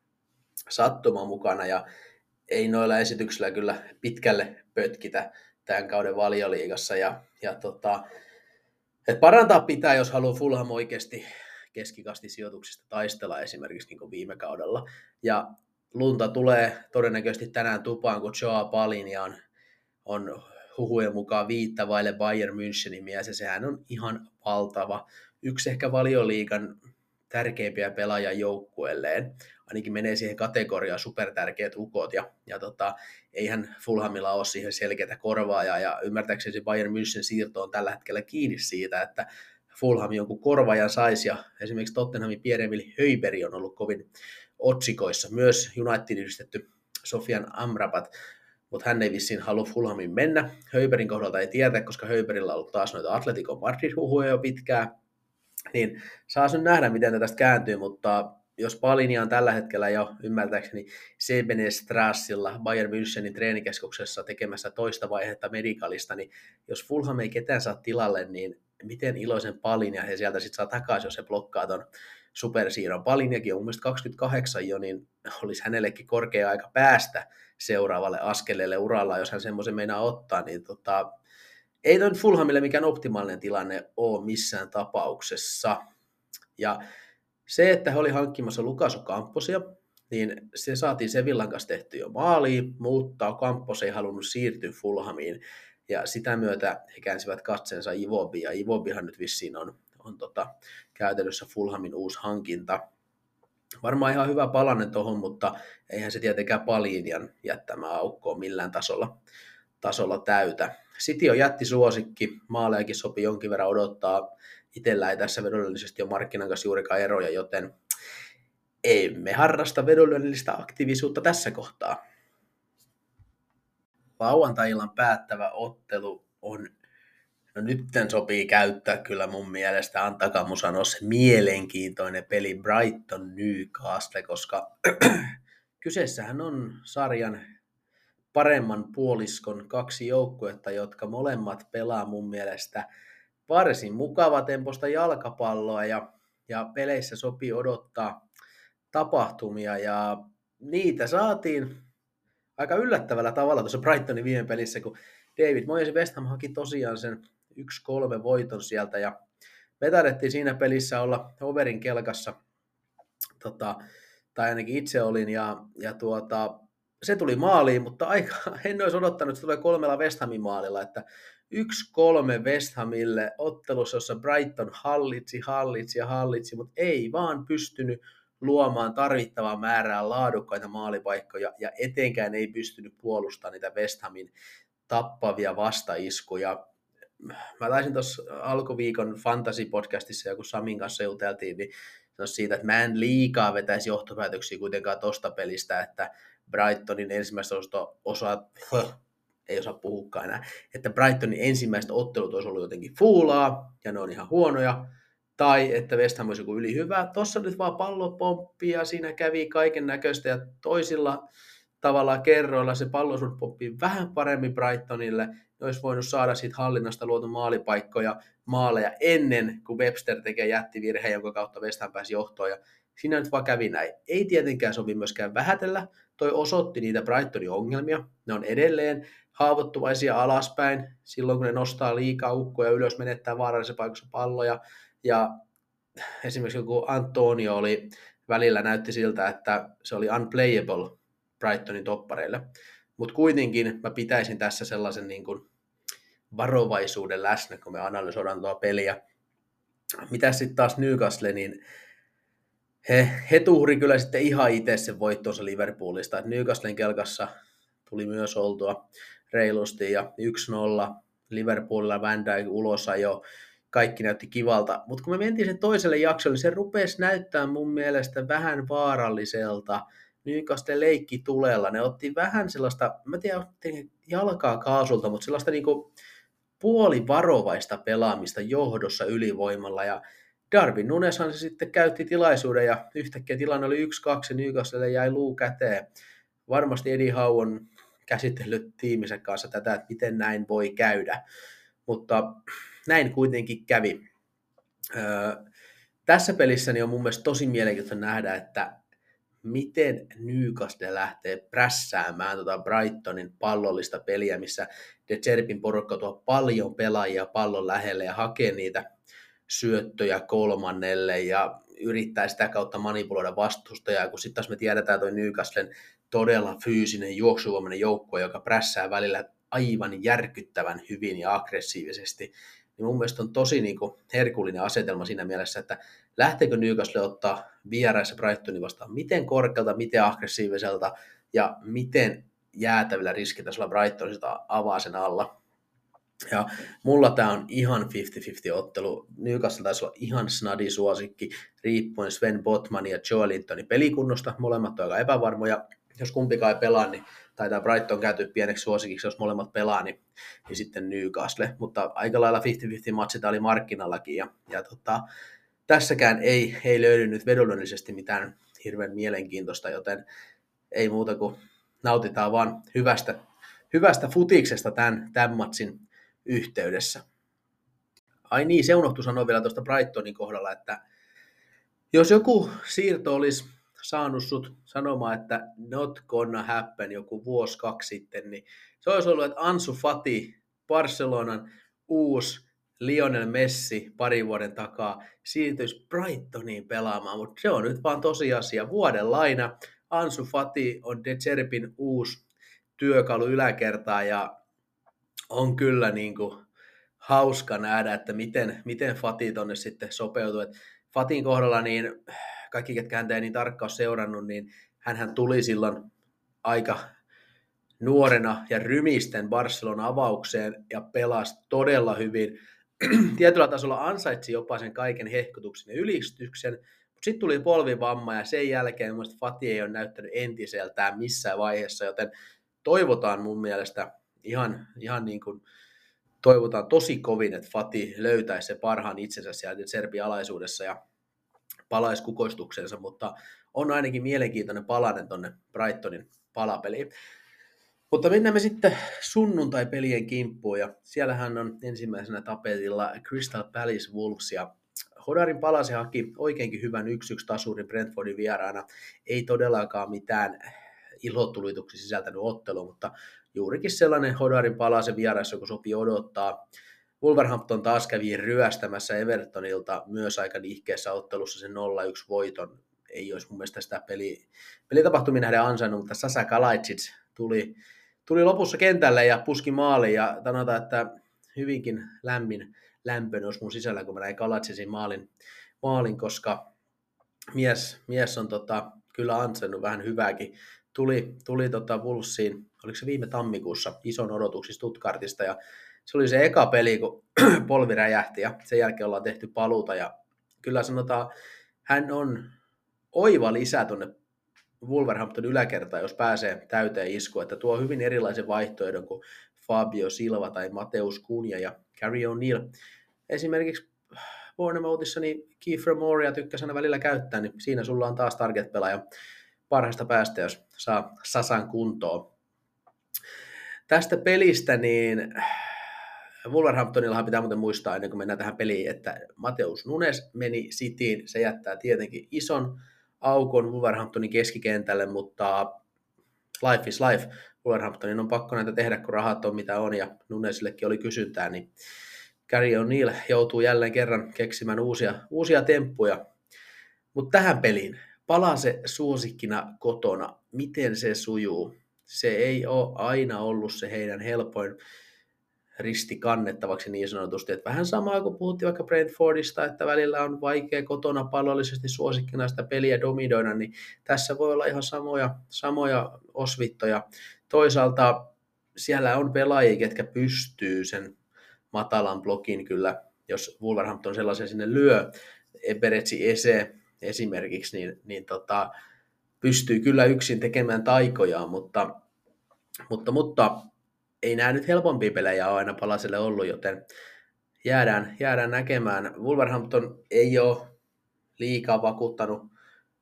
Speaker 1: sattumaa mukana ja ei noilla esityksillä kyllä pitkälle pötkitä tämän kauden valioliigassa ja, ja tota, et parantaa pitää, jos haluaa Fulham oikeasti keskikastisijoituksista taistella esimerkiksi niin kuin viime kaudella. Ja lunta tulee todennäköisesti tänään tupaan, kun Joa Palin on, on huhujen mukaan viittavaille Bayern Münchenin mies, ja sehän on ihan valtava. Yksi ehkä valioliikan tärkeimpiä pelaajia joukkueelleen. Ainakin menee siihen kategoriaan supertärkeät ukot, ja, ja tota, eihän Fulhamilla ole siihen selkeää korvaajaa, ja ymmärtääkseni se Bayern München siirto on tällä hetkellä kiinni siitä, että Fulham jonkun korvaajan saisi, ja esimerkiksi Tottenhamin Pierre-Emil Höyberi on ollut kovin otsikoissa, myös United yhdistetty Sofian Amrabat mutta hän ei vissiin halua Fulhamin mennä. Höyberin kohdalta ei tiedä, koska Höyberillä on ollut taas noita Atletico Madrid-huhuja jo pitkään. Niin saa nyt nähdä, miten tästä kääntyy, mutta jos Palinia on tällä hetkellä jo ymmärtääkseni Sebene Strassilla Bayern Münchenin treenikeskuksessa tekemässä toista vaihetta medikalista, niin jos Fulham ei ketään saa tilalle, niin miten iloisen Palinia he sieltä sitten saa takaisin, jos he blokkaa ton supersiirron. Palinjakin on mun mielestä 28 jo, niin olisi hänellekin korkea aika päästä seuraavalle askeleelle uralla, jos hän semmoisen meinaa ottaa, niin tota, ei toi Fulhamille mikään optimaalinen tilanne ole missään tapauksessa. Ja se, että he oli hankkimassa Lukaso Kamposia, niin se saatiin Sevillan kanssa tehty jo maaliin, mutta Kampos ei halunnut siirtyä Fulhamiin, ja sitä myötä he käänsivät katseensa Ivobi, ja Ivobihan nyt vissiin on, on tota, käytännössä Fulhamin uusi hankinta. Varmaan ihan hyvä palanne tuohon, mutta eihän se tietenkään Palinian jättämä aukkoa millään tasolla, tasolla täytä. City on jättisuosikki, maalejakin sopii jonkin verran odottaa. Itellä ei tässä vedollisesti ole markkinan kanssa juurikaan eroja, joten emme harrasta vedollista aktiivisuutta tässä kohtaa. Lauantai-illan päättävä ottelu on, no nytten sopii käyttää kyllä mun mielestä, antakaa mun sanoa se mielenkiintoinen peli Brighton Newcastle, koska kyseessähän on sarjan paremman puoliskon kaksi joukkuetta, jotka molemmat pelaa mun mielestä varsin mukava temposta jalkapalloa ja, ja peleissä sopii odottaa tapahtumia. Ja niitä saatiin aika yllättävällä tavalla tuossa Brightonin viime pelissä, kun David Moyes West Ham haki tosiaan sen 1-3 voiton sieltä ja me tarvittiin siinä pelissä olla overin kelkassa, tota, tai ainakin itse olin, ja, ja tuota, se tuli maaliin, mutta aika, en olisi odottanut, että se tulee kolmella West Hamin maalilla, että 1-3 West Hamille ottelussa, jossa Brighton hallitsi, hallitsi ja hallitsi, mutta ei vaan pystynyt luomaan tarvittavaa määrää laadukkaita maalipaikkoja ja etenkään ei pystynyt puolustamaan niitä West Hamin tappavia vastaiskuja. Mä taisin tuossa alkuviikon Fantasy-podcastissa, joku Samin kanssa juteltiin, niin siitä, että mä en liikaa vetäisi johtopäätöksiä kuitenkaan tosta pelistä, että Brightonin ensimmäistä osaa, ei osaa puhukaan enää, että Brightonin ensimmäistä ottelut olisi ollut jotenkin fuulaa, ja ne on ihan huonoja, tai että West Ham olisi joku yli hyvä. Tuossa nyt vaan pallopomppi ja siinä kävi kaiken näköistä ja toisilla tavalla kerroilla se pallo pomppii vähän paremmin Brightonille. Ne olisi voinut saada siitä hallinnasta luotu maalipaikkoja, maaleja ennen kuin Webster tekee jättivirheen, jonka kautta West Ham pääsi johtoon. Ja siinä nyt vaan kävi näin. Ei tietenkään sovi myöskään vähätellä. Toi osoitti niitä Brightonin ongelmia. Ne on edelleen haavoittuvaisia alaspäin silloin, kun ne nostaa liikaa ukkoja ylös, menettää vaarallisessa paikassa palloja ja esimerkiksi joku Antonio oli välillä näytti siltä, että se oli unplayable Brightonin toppareille. Mutta kuitenkin mä pitäisin tässä sellaisen niin kuin varovaisuuden läsnä, kun me analysoidaan tuo peliä. Mitä sitten taas Newcastle, niin he, he tuhri kyllä sitten ihan itse sen voittonsa Liverpoolista. Newcastlen kelkassa tuli myös oltua reilusti ja 1-0 Liverpoolilla Van Dijk ulos jo kaikki näytti kivalta. Mutta kun me mentiin sen toiselle jaksolle, niin se rupesi näyttää mun mielestä vähän vaaralliselta. Newcastle leikki tulella. Ne otti vähän sellaista, mä tiedän, jalkaa kaasulta, mutta sellaista niinku puolivarovaista pelaamista johdossa ylivoimalla. Ja Darwin Nuneshan se sitten käytti tilaisuuden ja yhtäkkiä tilanne oli 1-2 Newcastle jäi luu käteen. Varmasti Eddie Howe on käsitellyt tiimisen kanssa tätä, että miten näin voi käydä. Mutta näin kuitenkin kävi. Öö, tässä pelissä niin on mun mielestä tosi mielenkiintoista nähdä, että miten Newcastle lähtee prässäämään tuota Brightonin pallollista peliä, missä De Cherpin porukka tuo paljon pelaajia pallon lähelle ja hakee niitä syöttöjä kolmannelle ja yrittää sitä kautta manipuloida vastustajaa, kun sitten taas me tiedetään tuo Newcastlen todella fyysinen juoksuvoimainen joukkue, joka prässää välillä aivan järkyttävän hyvin ja aggressiivisesti niin mun mielestä on tosi niin kuin herkullinen asetelma siinä mielessä, että lähteekö Newcastle ottaa vieraissa Brightonin vastaan miten korkealta, miten aggressiiviselta ja miten jäätävillä riskitasolla Brighton sitä avaa sen alla. Ja mulla tämä on ihan 50-50 ottelu. Newcastle taisi olla ihan snadi suosikki, riippuen Sven Botman ja Joe Lintonin pelikunnosta. Molemmat on aika epävarmoja. Jos kumpikaan ei pelaa, niin taitaa Brighton kääntyä pieneksi suosikiksi, jos molemmat pelaa, niin, niin sitten Newcastle. Mutta aika lailla 50-50 matsi tämä oli markkinallakin. Ja, ja tota, tässäkään ei, ei löydy nyt vedollisesti mitään hirveän mielenkiintoista, joten ei muuta kuin nautitaan vaan hyvästä, hyvästä futiksesta tämän, tämän matsin yhteydessä. Ai niin, se unohtui sanoa vielä tuosta Brightonin kohdalla, että jos joku siirto olisi saanut sut sanomaan, että not gonna happen joku vuosi kaksi sitten, niin se olisi ollut, että Ansu Fati, Barcelonan uusi Lionel Messi pari vuoden takaa siirtyisi Brightoniin pelaamaan, mutta se on nyt vaan tosiasia. Vuoden laina Ansu Fati on De Cherpin uusi työkalu yläkertaa ja on kyllä niin kuin hauska nähdä, että miten, miten Fati tonne sitten sopeutuu. Et Fatin kohdalla niin kaikki, ketkä häntä ei niin tarkkaan seurannut, niin hän tuli silloin aika nuorena ja rymisten Barcelona avaukseen ja pelasi todella hyvin. Tietyllä tasolla ansaitsi jopa sen kaiken hehkutuksen ja ylistyksen, mutta sitten tuli polvivamma ja sen jälkeen mun Fati ei ole näyttänyt entiseltään missään vaiheessa, joten toivotaan mun mielestä ihan, ihan niin kuin toivotaan tosi kovin, että Fati löytäisi se parhaan itsensä sieltä Serbi-alaisuudessa ja palaisi kukoistuksensa, mutta on ainakin mielenkiintoinen palanen tuonne Brightonin palapeliin. Mutta mennään me sitten sunnuntai-pelien kimppuun, ja siellähän on ensimmäisenä tapetilla Crystal Palace Wolves, ja Hodarin palasi haki oikeinkin hyvän 1-1 tasurin Brentfordin vieraana. Ei todellakaan mitään ilotulituksia sisältänyt ottelu, mutta juurikin sellainen Hodarin palase vieressä, kun sopii odottaa. Wolverhampton taas kävi ryöstämässä Evertonilta myös aika nihkeessä ottelussa sen 0-1 voiton. Ei olisi mun mielestä sitä peli, pelitapahtumia nähden ansainnut, mutta Sasa Kalajdzic tuli, tuli lopussa kentälle ja puski maaliin ja sanotaan, että hyvinkin lämmin lämpö nousi mun sisällä, kun mä näin Kalajdzicin maalin, maalin koska mies, mies on tota, kyllä ansainnut vähän hyvääkin. Tuli, tuli tota Wolvesiin, oliko se viime tammikuussa, ison odotuksista Stuttgartista ja se oli se eka peli, kun polvi räjähti ja sen jälkeen ollaan tehty paluuta ja kyllä sanotaan, hän on oiva lisä tuonne Wolverhampton yläkertaan, jos pääsee täyteen isku, että tuo hyvin erilaisen vaihtoehdon kuin Fabio Silva tai Mateus Kunja ja Gary O'Neill. Esimerkiksi Bournemouthissa niin Kiefer Moorea tykkäsänä välillä käyttää, niin siinä sulla on taas target-pelaaja parhaista päästä, jos saa Sasan kuntoon. Tästä pelistä, niin Wolverhamptonillahan pitää muuten muistaa ennen kuin mennään tähän peliin, että Mateus Nunes meni Cityin. Se jättää tietenkin ison aukon Wolverhamptonin keskikentälle, mutta life is life. Wolverhamptonin on pakko näitä tehdä, kun rahat on mitä on, ja Nunesillekin oli kysyntää, niin Gary O'Neill joutuu jälleen kerran keksimään uusia, uusia temppuja. Mutta tähän peliin, palaa se suosikkina kotona, miten se sujuu. Se ei ole aina ollut se heidän helpoin risti kannettavaksi niin sanotusti. Että vähän samaa kuin puhuttiin vaikka Brentfordista, että välillä on vaikea kotona pallollisesti suosikkina sitä peliä dominoida, niin tässä voi olla ihan samoja, samoja osvittoja. Toisaalta siellä on pelaajia, ketkä pystyy sen matalan blokin kyllä, jos Wolverhampton sellaisen sinne lyö, Eberetsi Ese esimerkiksi, niin, niin tota, pystyy kyllä yksin tekemään taikoja, mutta, mutta, mutta ei nämä nyt helpompia pelejä ole aina palaselle ollut, joten jäädään, jäädään näkemään. Wolverhampton ei ole liikaa vakuuttanut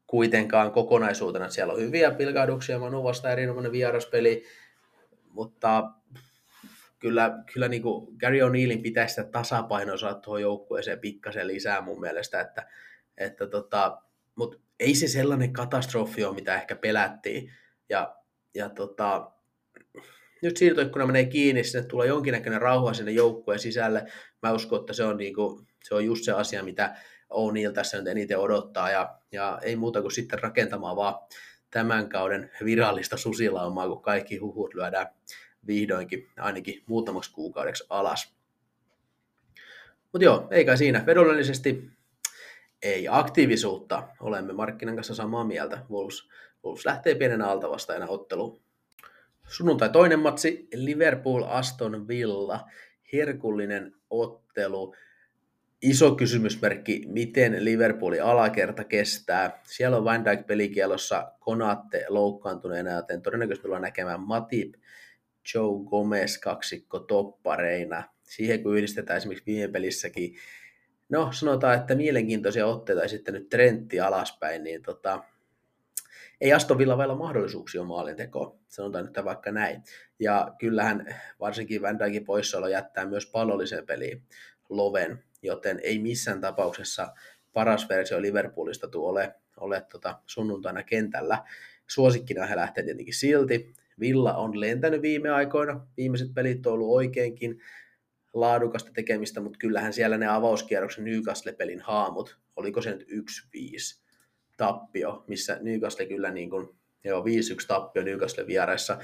Speaker 1: kuitenkaan kokonaisuutena. Siellä on hyviä pilkahduksia, Manu vasta erinomainen vieraspeli, mutta kyllä, kyllä niin kuin Gary O'Neillin pitäisi sitä tasapainoa saada tuohon joukkueeseen pikkasen lisää mun mielestä, että, että tota, mutta ei se sellainen katastrofi ole, mitä ehkä pelättiin. Ja, ja tota, nyt siirtoikkuna menee kiinni, sinne tulee jonkinnäköinen rauha sinne joukkueen sisälle. Mä uskon, että se on, niin kuin, se on just se asia, mitä O'Neill tässä nyt eniten odottaa. Ja, ja ei muuta kuin sitten rakentamaan vaan tämän kauden virallista susilaumaa, kun kaikki huhut lyödään vihdoinkin ainakin muutamaksi kuukaudeksi alas. Mutta joo, eikä siinä. Vedollisesti ei aktiivisuutta. Olemme markkinan kanssa samaa mieltä. Wolves, Wolves lähtee pienen alta vastaajana otteluun. Sunnuntai toinen matsi, Liverpool Aston Villa, herkullinen ottelu. Iso kysymysmerkki, miten Liverpoolin alakerta kestää. Siellä on Van Dijk pelikielossa, Konate loukkaantuneena, joten todennäköisesti tullaan näkemään Matip, Joe Gomez kaksikko toppareina. Siihen kun yhdistetään esimerkiksi viime pelissäkin, no sanotaan, että mielenkiintoisia otteita esittänyt Trentti alaspäin, niin tota, ei Aston Villa vielä mahdollisuuksia maalintekoon, sanotaan nyt vaikka näin. Ja kyllähän varsinkin Van Dijkin poissaolo jättää myös pallolliseen peliin loven, joten ei missään tapauksessa paras versio Liverpoolista tuo ole, ole tota sunnuntaina kentällä. Suosikkina he lähtee tietenkin silti. Villa on lentänyt viime aikoina, viimeiset pelit on ollut oikeinkin laadukasta tekemistä, mutta kyllähän siellä ne avauskierroksen Newcastle-pelin haamut, oliko se nyt 1-5, tappio, missä Newcastle kyllä niin kuin, joo, 5-1 tappio Newcastle vieressä,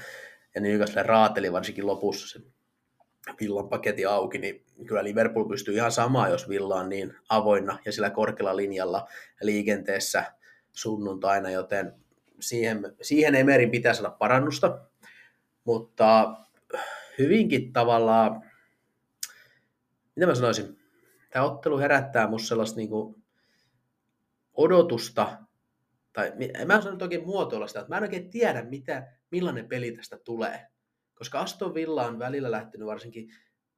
Speaker 1: ja Newcastle raateli varsinkin lopussa sen Villan paketti auki, niin kyllä Liverpool pystyy ihan samaa, jos Villa on niin avoinna ja sillä korkealla linjalla liikenteessä sunnuntaina, joten siihen, siihen Emerin pitää saada parannusta, mutta hyvinkin tavallaan, mitä mä sanoisin, tämä ottelu herättää musta sellaista niin kuin odotusta, tai mä en nyt oikein muotoilla sitä, että mä en oikein tiedä, mitä, millainen peli tästä tulee. Koska Aston Villa on välillä lähtenyt varsinkin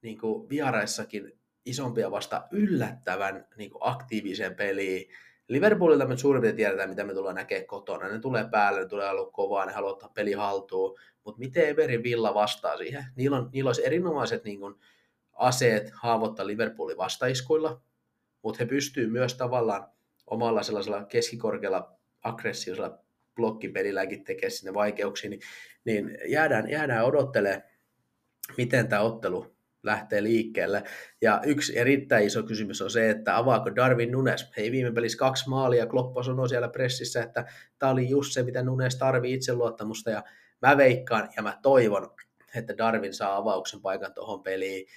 Speaker 1: niin kuin vieraissakin isompia vasta yllättävän niin kuin aktiiviseen peliin. Liverpoolilta me suurin piirtein tiedetään, mitä me tullaan näkemään kotona. Ne tulee päälle, ne tulee olla kovaa, ne haluaa ottaa peli haltuun. Mutta miten Everin Villa vastaa siihen? Niillä, on, niillä olisi erinomaiset niin kuin, aseet haavoittaa Liverpoolin vastaiskuilla, mutta he pystyvät myös tavallaan omalla sellaisella keskikorkealla aggressiivisella blokkipelilläkin tekemään sinne vaikeuksia, niin, niin jäädään, jäädään odottelemaan, miten tämä ottelu lähtee liikkeelle. Ja yksi erittäin iso kysymys on se, että avaako Darwin Nunes. Hei, viime pelissä kaksi maalia, Kloppo sanoi siellä pressissä, että tämä oli just se, mitä Nunes tarvii itseluottamusta, ja mä veikkaan ja mä toivon, että Darwin saa avauksen paikan tuohon peliin.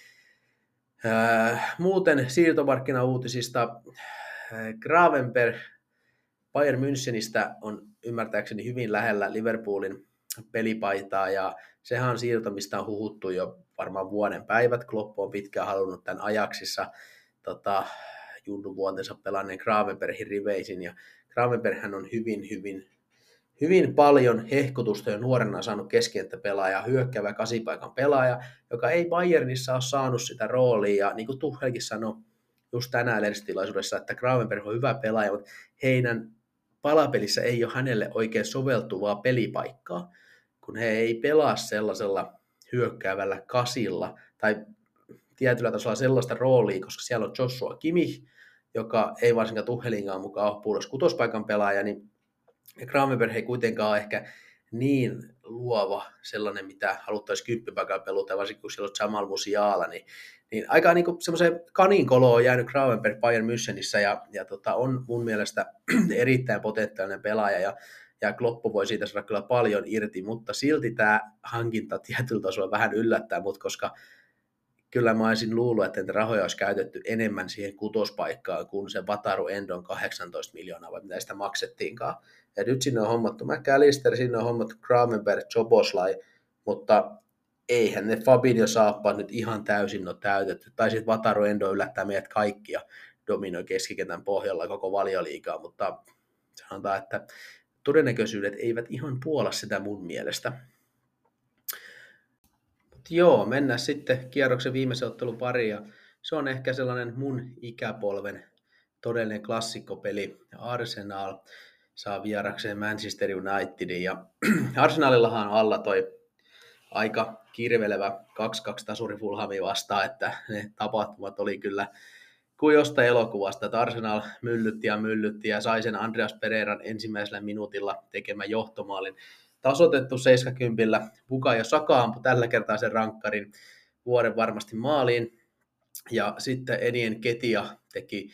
Speaker 1: Äh, muuten siirtomarkkinauutisista äh, Gravenberg Bayern Münchenistä on ymmärtääkseni hyvin lähellä Liverpoolin pelipaitaa ja sehän on siirto, mistä on huhuttu jo varmaan vuoden päivät. Klopp on pitkään halunnut tämän ajaksissa tota, Junnu vuotensa pelanneen Gravenbergin riveisin ja Gravenberg on hyvin, hyvin, hyvin paljon hehkutusta jo nuorena saanut keskientä pelaaja, hyökkävä kasipaikan pelaaja, joka ei Bayernissa ole saanut sitä roolia. Ja niin kuin Tuhelkin sanoi just tänään lehdistilaisuudessa, että Gravenberg on hyvä pelaaja, mutta heidän palapelissä ei ole hänelle oikein soveltuvaa pelipaikkaa, kun he ei pelaa sellaisella hyökkäävällä kasilla tai tietyllä tasolla sellaista roolia, koska siellä on Joshua Kimi, joka ei varsinkaan Tuhelinkaan mukaan ole puhdas kutospaikan pelaaja, niin Kramerberg ei kuitenkaan ehkä niin luova sellainen, mitä haluttaisiin kymppipaikan peluta, varsinkin kun siellä on Jamal Musiala, niin, niin aika niin semmoiseen kaninkoloon on jäänyt Gravenberg Bayern Münchenissä ja, ja tota, on mun mielestä erittäin potentiaalinen pelaaja ja, ja Kloppo voi siitä saada kyllä paljon irti, mutta silti tämä hankinta tietyllä tasolla vähän yllättää mut, koska kyllä mä olisin luullut, että rahoja olisi käytetty enemmän siihen kutospaikkaan kuin se Vataru Endon 18 miljoonaa, vai mitä sitä maksettiinkaan. Ja nyt sinne on hommattu McAllister, sinne on hommattu Kramenberg, Joboslai, mutta eihän ne Fabinho saappaat nyt ihan täysin ole täytetty. Tai sitten Vataru Endo yllättää meidät kaikkia dominoi keskikentän pohjalla koko valioliikaa, mutta sanotaan, että todennäköisyydet eivät ihan puola sitä mun mielestä. Mut joo, mennään sitten kierroksen viimeisen ottelun pariin. Ja se on ehkä sellainen mun ikäpolven todellinen klassikkopeli. Arsenal saa vierakseen Manchester Unitedin. Ja Arsenalillahan on alla toi aika kirvelevä 2-2 tasuri Fulhami vastaan, että ne tapahtumat oli kyllä kuin jostain elokuvasta, että Arsenal myllytti ja myllytti ja sai sen Andreas Pereiran ensimmäisellä minuutilla tekemään johtomaalin. Tasotettu 70, Buka ja Saka ampui tällä kertaa sen rankkarin vuoden varmasti maaliin. Ja sitten Edien Ketia teki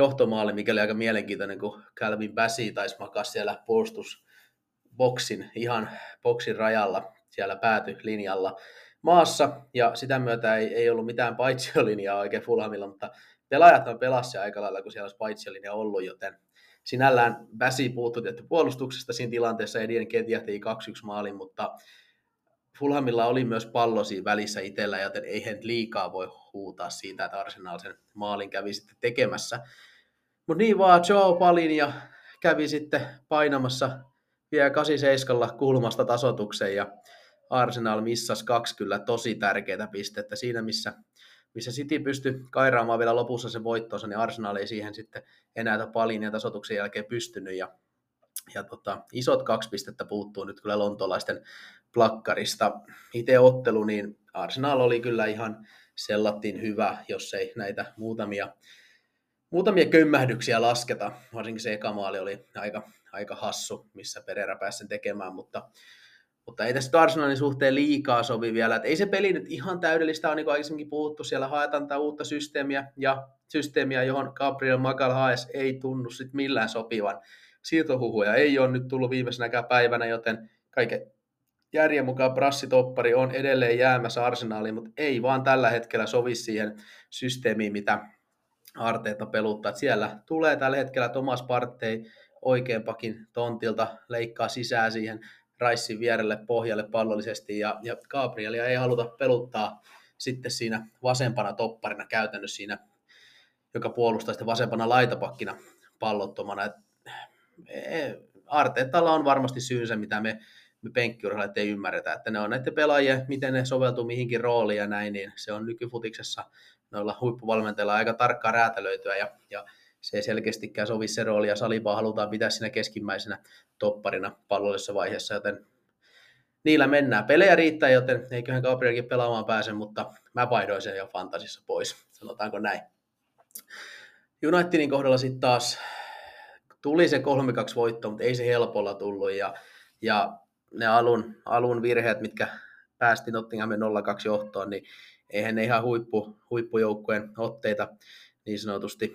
Speaker 1: johtomaali, mikä oli aika mielenkiintoinen, kun Calvin Bassi taisi makaa siellä puolustusboksin, ihan boksin rajalla, siellä päätylinjalla maassa, ja sitä myötä ei, ei ollut mitään paitsiolinjaa oikein Fulhamilla, mutta pelaajat pelasi aika lailla, kun siellä olisi paitsiolinja ollut, joten sinällään Bassi puuttui tietty puolustuksesta siinä tilanteessa, Edien teki 2-1 maalin, mutta Fulhamilla oli myös pallo siinä välissä itsellä, joten ei he liikaa voi huutaa siitä, että Arsenal sen maalin kävi sitten tekemässä. Mutta niin vaan Joe Palin ja kävi sitten painamassa vielä 87 kulmasta tasotuksen ja Arsenal missasi kaksi kyllä tosi tärkeää pistettä. Siinä, missä, missä City pystyi kairaamaan vielä lopussa se voittonsa, niin Arsenal ei siihen sitten enää Palin ja tasotuksen jälkeen pystynyt. Ja, ja tota, isot kaksi pistettä puuttuu nyt kyllä lontolaisten plakkarista. Itse ottelu, niin Arsenal oli kyllä ihan sellattiin hyvä, jos ei näitä muutamia, muutamia kömmähdyksiä lasketa. Varsinkin se eka maali oli aika, aika hassu, missä Pereira pääsi sen tekemään, mutta, mutta ei tässä Arsenalin suhteen liikaa sovi vielä. Et ei se peli nyt ihan täydellistä on, niin kuin aikaisemminkin puhuttu, siellä haetaan tätä uutta systeemiä, ja systeemiä, johon Gabriel Magalhaes ei tunnu sit millään sopivan. Siirtohuhuja ei ole nyt tullut viimeisenäkään päivänä, joten kaiken järjen mukaan prassitoppari on edelleen jäämässä arsenaaliin, mutta ei vaan tällä hetkellä sovi siihen systeemiin, mitä Arteeta peluttaa. Siellä tulee tällä hetkellä Thomas Partey oikein pakin tontilta, leikkaa sisään siihen Raissin vierelle pohjalle pallollisesti ja, ja Gabrielia ei haluta peluttaa sitten siinä vasempana topparina käytännössä siinä, joka puolustaa sitten vasempana laitapakkina pallottomana. Et, e, Arteetalla on varmasti syynsä, mitä me, me penkkiurheilijat ei ymmärretä, että ne on näiden pelaajia, miten ne soveltuu mihinkin rooliin ja näin, niin se on nykyfutiksessa noilla huippuvalmentajilla aika tarkkaa räätälöityä ja, ja se ei selkeästikään sovi se rooli ja Salibaa halutaan pitää siinä keskimmäisenä topparina pallollisessa vaiheessa, joten niillä mennään. Pelejä riittää, joten eiköhän Gabrielkin pelaamaan pääse, mutta mä vaihdoin sen jo fantasissa pois, sanotaanko näin. Unitedin kohdalla sitten taas tuli se 3-2 voitto, mutta ei se helpolla tullut ja, ja ne alun, alun virheet, mitkä päästi Nottinghamin 0-2 johtoon, niin eihän ne ihan huippu, huippujoukkueen otteita niin sanotusti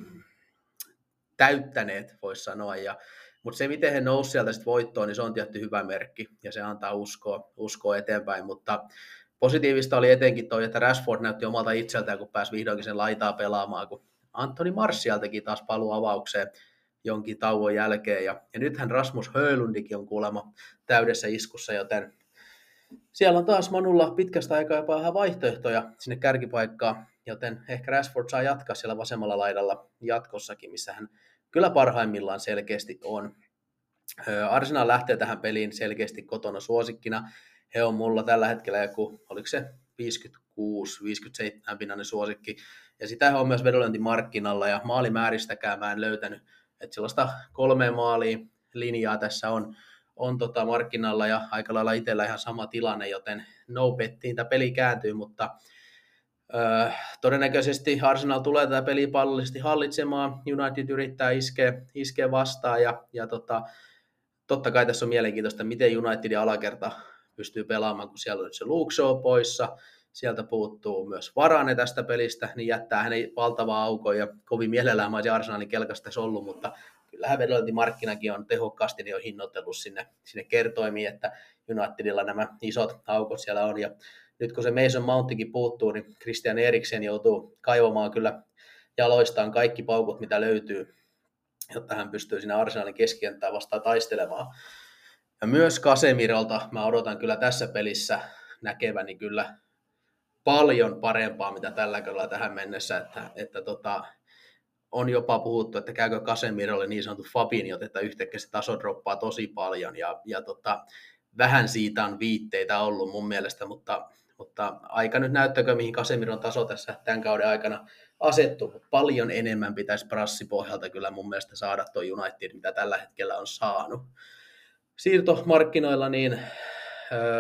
Speaker 1: täyttäneet, voisi sanoa. Ja, mutta se, miten he nousivat sieltä sitten voittoon, niin se on tietty hyvä merkki ja se antaa uskoa, uskoa eteenpäin. Mutta positiivista oli etenkin toi, että Rashford näytti omalta itseltään, kun pääsi vihdoinkin sen laitaa pelaamaan, kun Antoni Martial teki taas paluu avaukseen jonkin tauon jälkeen. Ja, ja nythän Rasmus Höylundikin on kuulemma täydessä iskussa, joten siellä on taas Manulla pitkästä aikaa jopa vähän vaihtoehtoja sinne kärkipaikkaan, joten ehkä Rashford saa jatkaa siellä vasemmalla laidalla jatkossakin, missä hän kyllä parhaimmillaan selkeästi on. Arsenal lähtee tähän peliin selkeästi kotona suosikkina. He on mulla tällä hetkellä joku, oliko se 56-57 pinnainen suosikki. Ja sitä he on myös vedonlyöntimarkkinalla ja maalimääristäkään mä en löytänyt. Että sellaista kolme maalia linjaa tässä on, on tota markkinalla ja aika lailla itsellä ihan sama tilanne, joten no bettiin tämä peli kääntyy, mutta Öö, todennäköisesti Arsenal tulee tätä peliä pallollisesti hallitsemaan, United yrittää iskeä, iskeä vastaan ja, ja tota, totta kai tässä on mielenkiintoista, miten Unitedin alakerta pystyy pelaamaan, kun siellä on nyt se Luke Shaw poissa, sieltä puuttuu myös Varane tästä pelistä, niin jättää hänen valtava aukon ja kovin mielellään mä olisin Arsenalin kelkasta ollut, mutta kyllähän vedonlyöntimarkkinakin on tehokkaasti niin on hinnoitellut sinne, sinne kertoimiin, että Unitedilla nämä isot aukot siellä on ja nyt kun se Mason Mounttikin puuttuu, niin Christian Eriksen joutuu kaivamaan kyllä jaloistaan kaikki paukut, mitä löytyy, jotta hän pystyy siinä Arsenalin keskikenttää vastaan taistelemaan. Ja myös Kasemirolta mä odotan kyllä tässä pelissä näkeväni kyllä paljon parempaa, mitä tällä kerralla tähän mennessä, että, että tota, on jopa puhuttu, että käykö Kasemirolle niin sanottu Fabinho, että yhtäkkiä se taso droppaa tosi paljon ja, ja tota, vähän siitä on viitteitä ollut mun mielestä, mutta mutta aika nyt näyttäkö, mihin Kasemiron taso tässä tämän kauden aikana asettuu. Paljon enemmän pitäisi prassipohjalta kyllä mun mielestä saada tuo United, mitä tällä hetkellä on saanut. Siirtomarkkinoilla, niin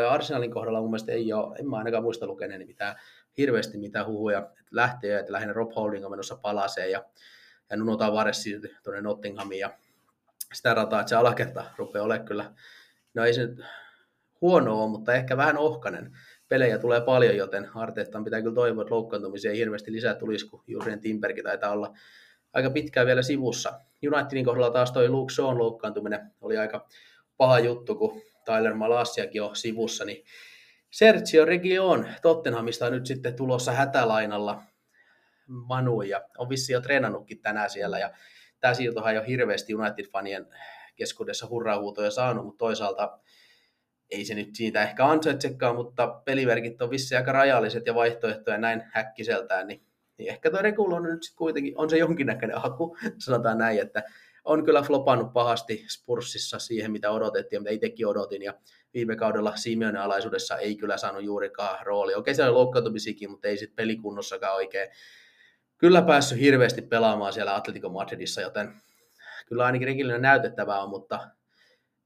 Speaker 1: Arsenalin kohdalla mun mielestä ei ole, en mä ainakaan muista lukeneeni mitään hirveästi mitään huhuja, että lähtee, että lähinnä Rob Holding on menossa palaseen ja, ja Nuno Tavares siirtyi tuonne Nottinghamiin ja sitä rataa, että se alakerta rupeaa olemaan kyllä, no ei se nyt huono ole, mutta ehkä vähän ohkanen pelejä tulee paljon, joten Arteettaan pitää kyllä toivoa, että loukkaantumisia ei hirveästi lisää tulisi, kun Jurien Timberkin taitaa olla aika pitkään vielä sivussa. Unitedin kohdalla taas toi Luke Shawn loukkaantuminen oli aika paha juttu, kun Tyler Malassiakin on sivussa, niin Sergio Region Tottenhamista on nyt sitten tulossa hätälainalla Manu ja on vissi jo treenannutkin tänään siellä ja tämä siirtohan ei ole hirveästi United-fanien keskuudessa hurrahuutoja saanut, mutta toisaalta ei se nyt siitä ehkä ansaitsekaan, mutta peliverkit on vissi aika rajalliset ja vaihtoehtoja näin häkkiseltään, niin, niin ehkä tuo Rekul on nyt sitten kuitenkin, on se jonkinnäköinen haku, sanotaan näin, että on kyllä flopannut pahasti Spurssissa siihen, mitä odotettiin mitä itsekin odotin, ja viime kaudella Simeonen alaisuudessa ei kyllä saanut juurikaan rooli. Okei, siellä oli loukkaantumisikin, mutta ei sitten pelikunnossakaan oikein kyllä päässyt hirveästi pelaamaan siellä Atletico Madridissa, joten kyllä ainakin Rekillinen näytettävää on, mutta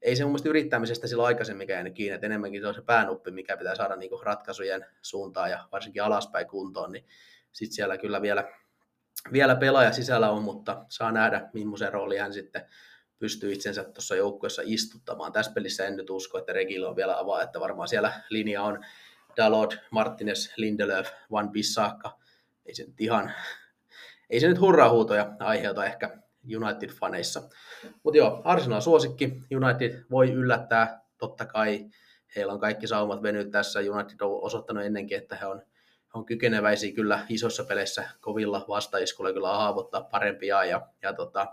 Speaker 1: ei se mun mielestä yrittämisestä silloin aikaisemmin käynyt kiinni, että enemmänkin se on se päänuppi, mikä pitää saada niin ratkaisujen suuntaan ja varsinkin alaspäin kuntoon, niin sitten siellä kyllä vielä, vielä pelaaja sisällä on, mutta saa nähdä, millaisen rooli hän sitten pystyy itsensä tuossa joukkueessa istuttamaan. Tässä pelissä en nyt usko, että Regilo on vielä avaa, että varmaan siellä linja on Dalot, Martinez, Lindelöf, Van Bissaka. Ei se nyt ihan, ei se nyt hurrahuutoja aiheuta ehkä United-faneissa. Mutta joo, Arsenal suosikki. United voi yllättää totta kai heillä on kaikki saumat venyt tässä. United on osoittanut ennenkin, että he on, he on kykeneväisiä kyllä isossa peleissä kovilla vastaiskuilla kyllä haavoittaa parempia ja, ja tota,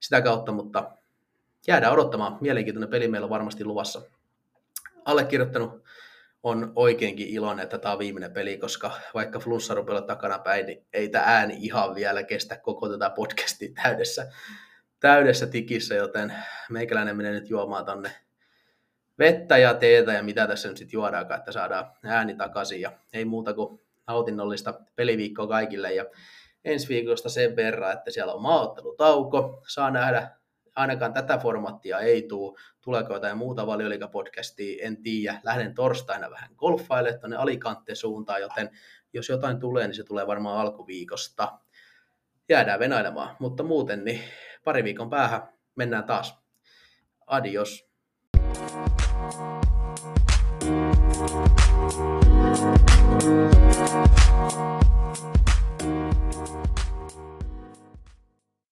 Speaker 1: sitä kautta, mutta jäädään odottamaan. Mielenkiintoinen peli meillä on varmasti luvassa. Allekirjoittanut on oikeinkin iloinen, että tämä on viimeinen peli, koska vaikka flunssa rupeaa takana päin, niin ei tämä ääni ihan vielä kestä koko tätä podcastia täydessä, täydessä tikissä, joten meikäläinen menee nyt juomaan tonne vettä ja teetä ja mitä tässä nyt sitten juodaankaan, että saadaan ääni takaisin. Ja ei muuta kuin nautinnollista peliviikkoa kaikille ja ensi viikosta sen verran, että siellä on maaottelutauko, saa nähdä ainakaan tätä formattia ei tule. Tuleeko jotain muuta valioliikapodcastia, en tiedä. Lähden torstaina vähän golfaille tuonne Alicante suuntaan, joten jos jotain tulee, niin se tulee varmaan alkuviikosta. Jäädään venailemaan, mutta muuten niin pari viikon päähän mennään taas. Adios.